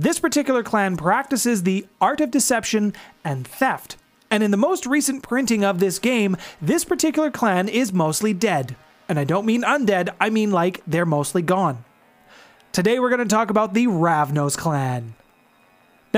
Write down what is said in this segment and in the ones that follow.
This particular clan practices the art of deception and theft. And in the most recent printing of this game, this particular clan is mostly dead. And I don't mean undead, I mean like they're mostly gone. Today we're going to talk about the Ravnos clan.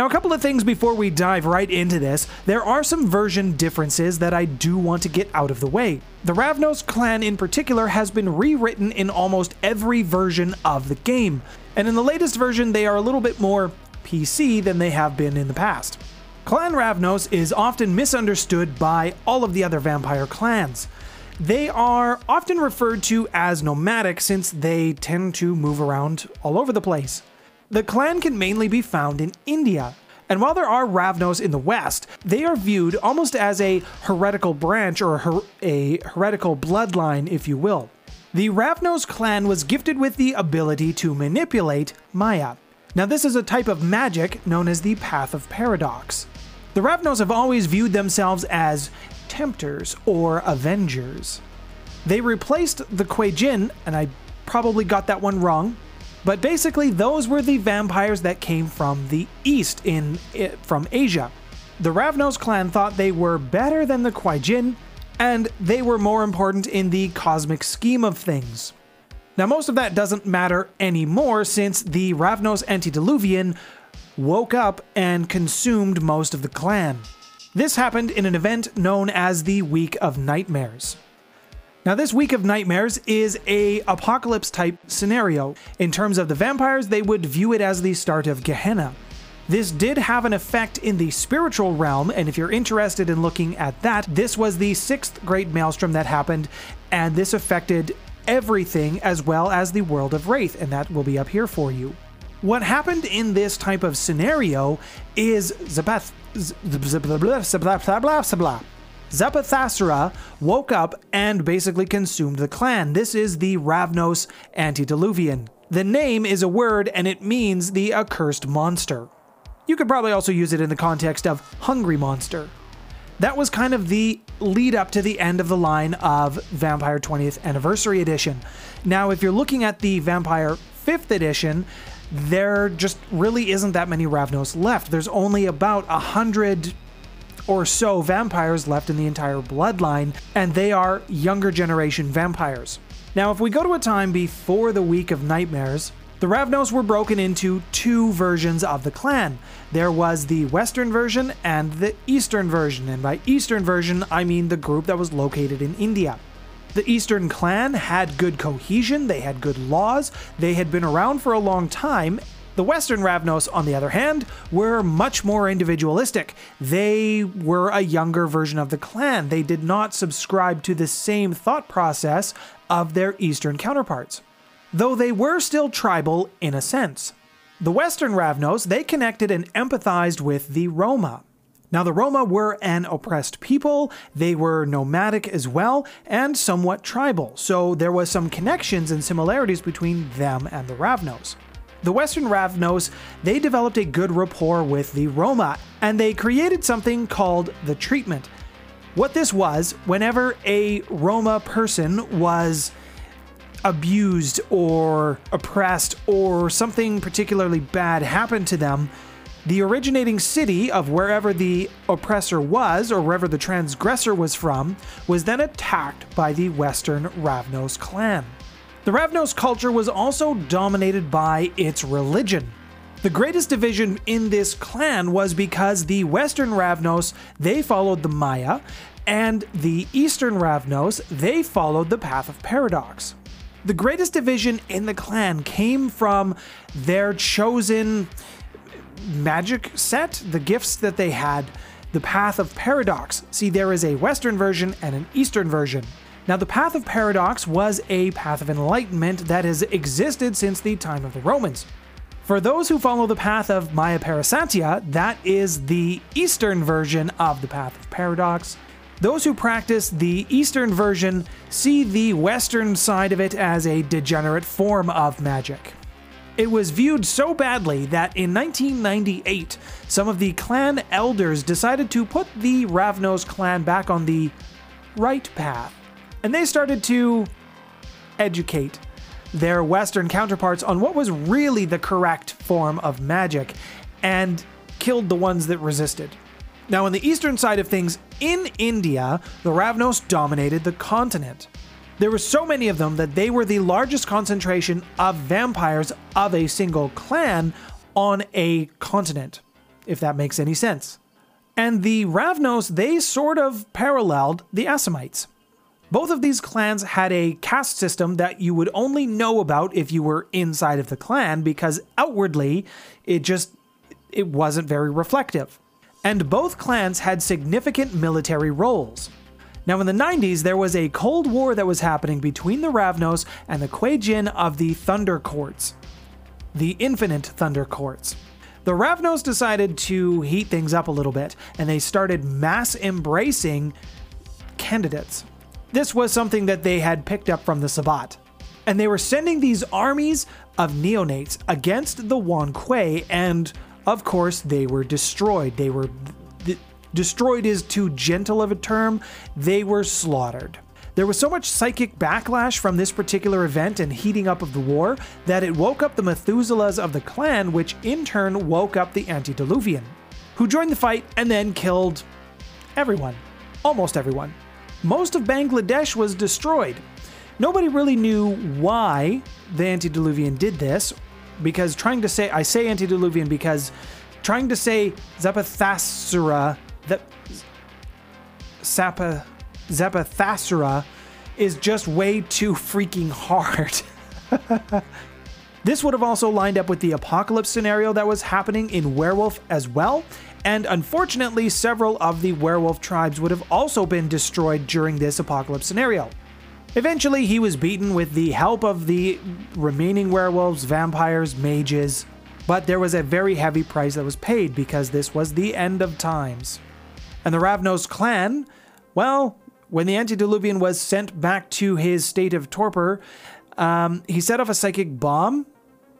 Now, a couple of things before we dive right into this. There are some version differences that I do want to get out of the way. The Ravnos clan in particular has been rewritten in almost every version of the game, and in the latest version, they are a little bit more PC than they have been in the past. Clan Ravnos is often misunderstood by all of the other vampire clans. They are often referred to as nomadic since they tend to move around all over the place. The clan can mainly be found in India, and while there are Ravnos in the West, they are viewed almost as a heretical branch or a, her a heretical bloodline, if you will. The Ravnos clan was gifted with the ability to manipulate Maya. Now, this is a type of magic known as the Path of Paradox. The Ravnos have always viewed themselves as tempters or avengers. They replaced the Kuei-jin, and I probably got that one wrong, but basically, those were the vampires that came from the east in from Asia. The Ravnos clan thought they were better than the Kuei-jin, and they were more important in the cosmic scheme of things. Now, most of that doesn't matter anymore since the Ravnos Antediluvian woke up and consumed most of the clan. This happened in an event known as the Week of Nightmares. Now, this Week of Nightmares is a apocalypse type scenario. In terms of the vampires, they would view it as the start of Gehenna. This did have an effect in the spiritual realm, and if you're interested in looking at that, this was the sixth great maelstrom that happened, and this affected everything as well as the world of Wraith, and that will be up here for you. What happened in this type of scenario is Zapath. Zapathasura woke up and basically consumed the clan. This is the Ravnos Antediluvian. The name is a word and it means the accursed monster. You could probably also use it in the context of hungry monster. That was kind of the lead up to the end of the line of Vampire 20th Anniversary Edition. Now, if you're looking at the Vampire 5th Edition, there just really isn't that many Ravnos left. There's only about a hundred or so vampires left in the entire bloodline, and they are younger generation vampires. Now, if we go to a time before the Week of Nightmares, the Ravnos were broken into two versions of the clan. There was the Western version and the Eastern version, and by Eastern version, I mean the group that was located in India. The Eastern clan had good cohesion, they had good laws, they had been around for a long time, the Western Ravnos, on the other hand, were much more individualistic. They were a younger version of the clan. They did not subscribe to the same thought process of their Eastern counterparts, though they were still tribal in a sense. The Western Ravnos, they connected and empathized with the Roma. Now, the Roma were an oppressed people, they were nomadic as well, and somewhat tribal, so there was some connections and similarities between them and the Ravnos. The Western Ravnos, they developed a good rapport with the Roma, and they created something called the treatment. What this was, whenever a Roma person was abused or oppressed or something particularly bad happened to them, the originating city of wherever the oppressor was or wherever the transgressor was from was then attacked by the Western Ravnos clan. The Ravnos culture was also dominated by its religion. The greatest division in this clan was because the Western Ravnos, they followed the Maya, and the Eastern Ravnos, they followed the Path of Paradox. The greatest division in the clan came from their chosen magic set, the gifts that they had, the Path of Paradox. See, there is a Western version and an Eastern version. Now, the Path of Paradox was a path of enlightenment that has existed since the time of the Romans. For those who follow the path of Maya Parasantia, that is the Eastern version of the Path of Paradox. Those who practice the Eastern version see the Western side of it as a degenerate form of magic. It was viewed so badly that in 1998, some of the clan elders decided to put the Ravnos clan back on the right path and they started to educate their Western counterparts on what was really the correct form of magic and killed the ones that resisted. Now, on the eastern side of things, in India, the Ravnos dominated the continent. There were so many of them that they were the largest concentration of vampires of a single clan on a continent, if that makes any sense. And the Ravnos, they sort of paralleled the Assamites. Both of these clans had a caste system that you would only know about if you were inside of the clan because outwardly it just it wasn't very reflective. And both clans had significant military roles. Now in the 90s there was a cold war that was happening between the Ravnos and the Kuei-jin of the Thunder Courts. The Infinite Thunder Courts. The Ravnos decided to heat things up a little bit and they started mass embracing candidates. This was something that they had picked up from the Sabbat. And they were sending these armies of neonates against the Wan Kuei, and of course, they were destroyed. They were. Th- destroyed is too gentle of a term, they were slaughtered. There was so much psychic backlash from this particular event and heating up of the war that it woke up the Methuselahs of the clan, which in turn woke up the Antediluvian, who joined the fight and then killed everyone. Almost everyone most of Bangladesh was destroyed. Nobody really knew why the antediluvian did this, because trying to say, I say antediluvian because trying to say Zapathasura, that Sapa, Zapathasura is just way too freaking hard. this would have also lined up with the apocalypse scenario that was happening in Werewolf as well, and unfortunately, several of the werewolf tribes would have also been destroyed during this apocalypse scenario. Eventually, he was beaten with the help of the remaining werewolves, vampires, mages, but there was a very heavy price that was paid because this was the end of times. And the Ravnos clan, well, when the antediluvian was sent back to his state of torpor, um, he set off a psychic bomb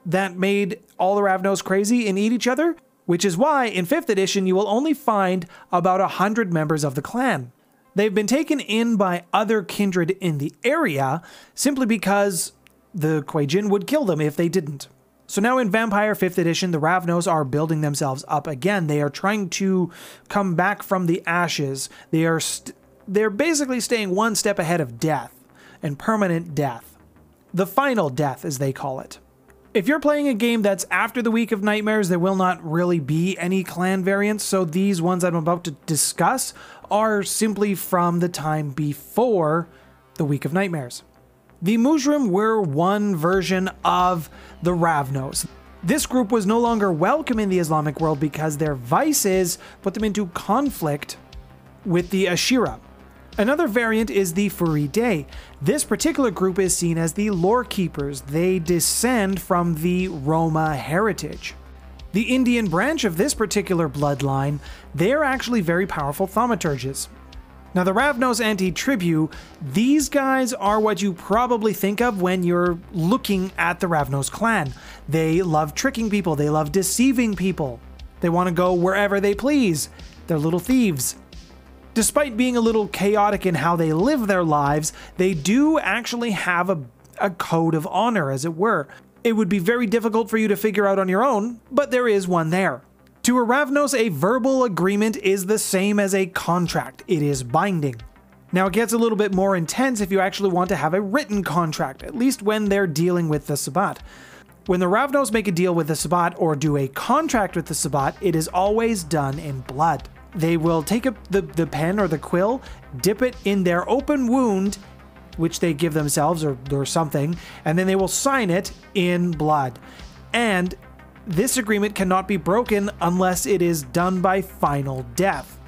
that made all the Ravnos crazy and eat each other, which is why in 5th edition you will only find about 100 members of the clan. They've been taken in by other kindred in the area simply because the Kuei-jin would kill them if they didn't. So now in Vampire 5th edition, the Ravnos are building themselves up again. They are trying to come back from the ashes. They are they're basically staying one step ahead of death and permanent death. The final death as they call it. If you're playing a game that's after the Week of Nightmares, there will not really be any clan variants, so these ones I'm about to discuss are simply from the time before the Week of Nightmares. The Mujrim were one version of the Ravnos. This group was no longer welcome in the Islamic world because their vices put them into conflict with the Ashirra. Another variant is the Phuri Dae. This particular group is seen as the Lore Keepers. They descend from the Roma heritage. The Indian branch of this particular bloodline, they are actually very powerful thaumaturges. Now, the Ravnos Anti-Tribu, these guys are what you probably think of when you're looking at the Ravnos clan. They love tricking people, they love deceiving people. They want to go wherever they please. They're little thieves. Despite being a little chaotic in how they live their lives, they do actually have a, a code of honor, as it were. It would be very difficult for you to figure out on your own, but there is one there. To a Ravnos, a verbal agreement is the same as a contract, it is binding. Now, it gets a little bit more intense if you actually want to have a written contract, at least when they're dealing with the Sabbat. When the Ravnos make a deal with the Sabbat or do a contract with the Sabbat, it is always done in blood. They will take up the, the pen or the quill, dip it in their open wound, which they give themselves or, or something, and then they will sign it in blood. And this agreement cannot be broken unless it is done by final death.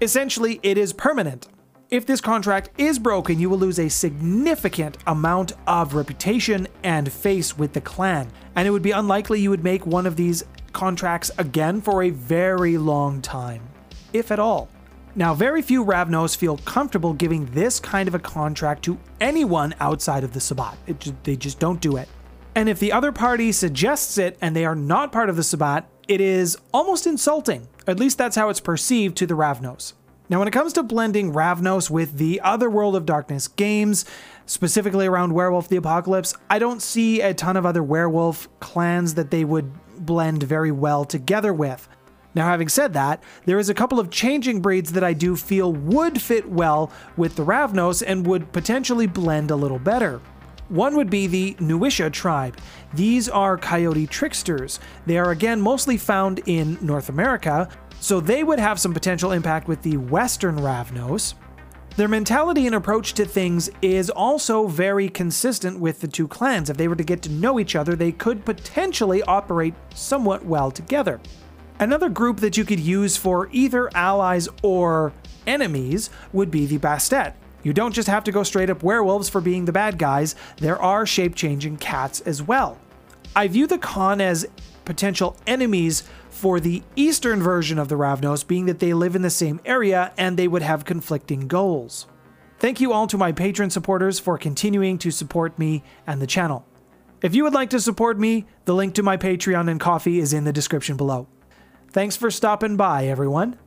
Essentially, it is permanent. If this contract is broken, you will lose a significant amount of reputation and face with the clan, and it would be unlikely you would make one of these contracts again for a very long time if at all. Now, very few Ravnos feel comfortable giving this kind of a contract to anyone outside of the Sabbat. It, they just don't do it. And if the other party suggests it and they are not part of the Sabbat, it is almost insulting. At least that's how it's perceived to the Ravnos. Now, when it comes to blending Ravnos with the other World of Darkness games, specifically around Werewolf the Apocalypse, I don't see a ton of other werewolf clans that they would blend very well together with. Now, having said that, there is a couple of changing breeds that I do feel would fit well with the Ravnos and would potentially blend a little better. One would be the Nuwisha tribe. These are coyote tricksters. They are again mostly found in North America, so they would have some potential impact with the Western Ravnos. Their mentality and approach to things is also very consistent with the two clans. If they were to get to know each other, they could potentially operate somewhat well together. Another group that you could use for either allies or enemies would be the Bastet. You don't just have to go straight up werewolves for being the bad guys, there are shape changing cats as well. I view the Khan as potential enemies for the eastern version of the Ravnos, being that they live in the same area and they would have conflicting goals. Thank you all to my Patreon supporters for continuing to support me and the channel. If you would like to support me, the link to my Patreon and Ko-fi is in the description below. Thanks for stopping by, everyone.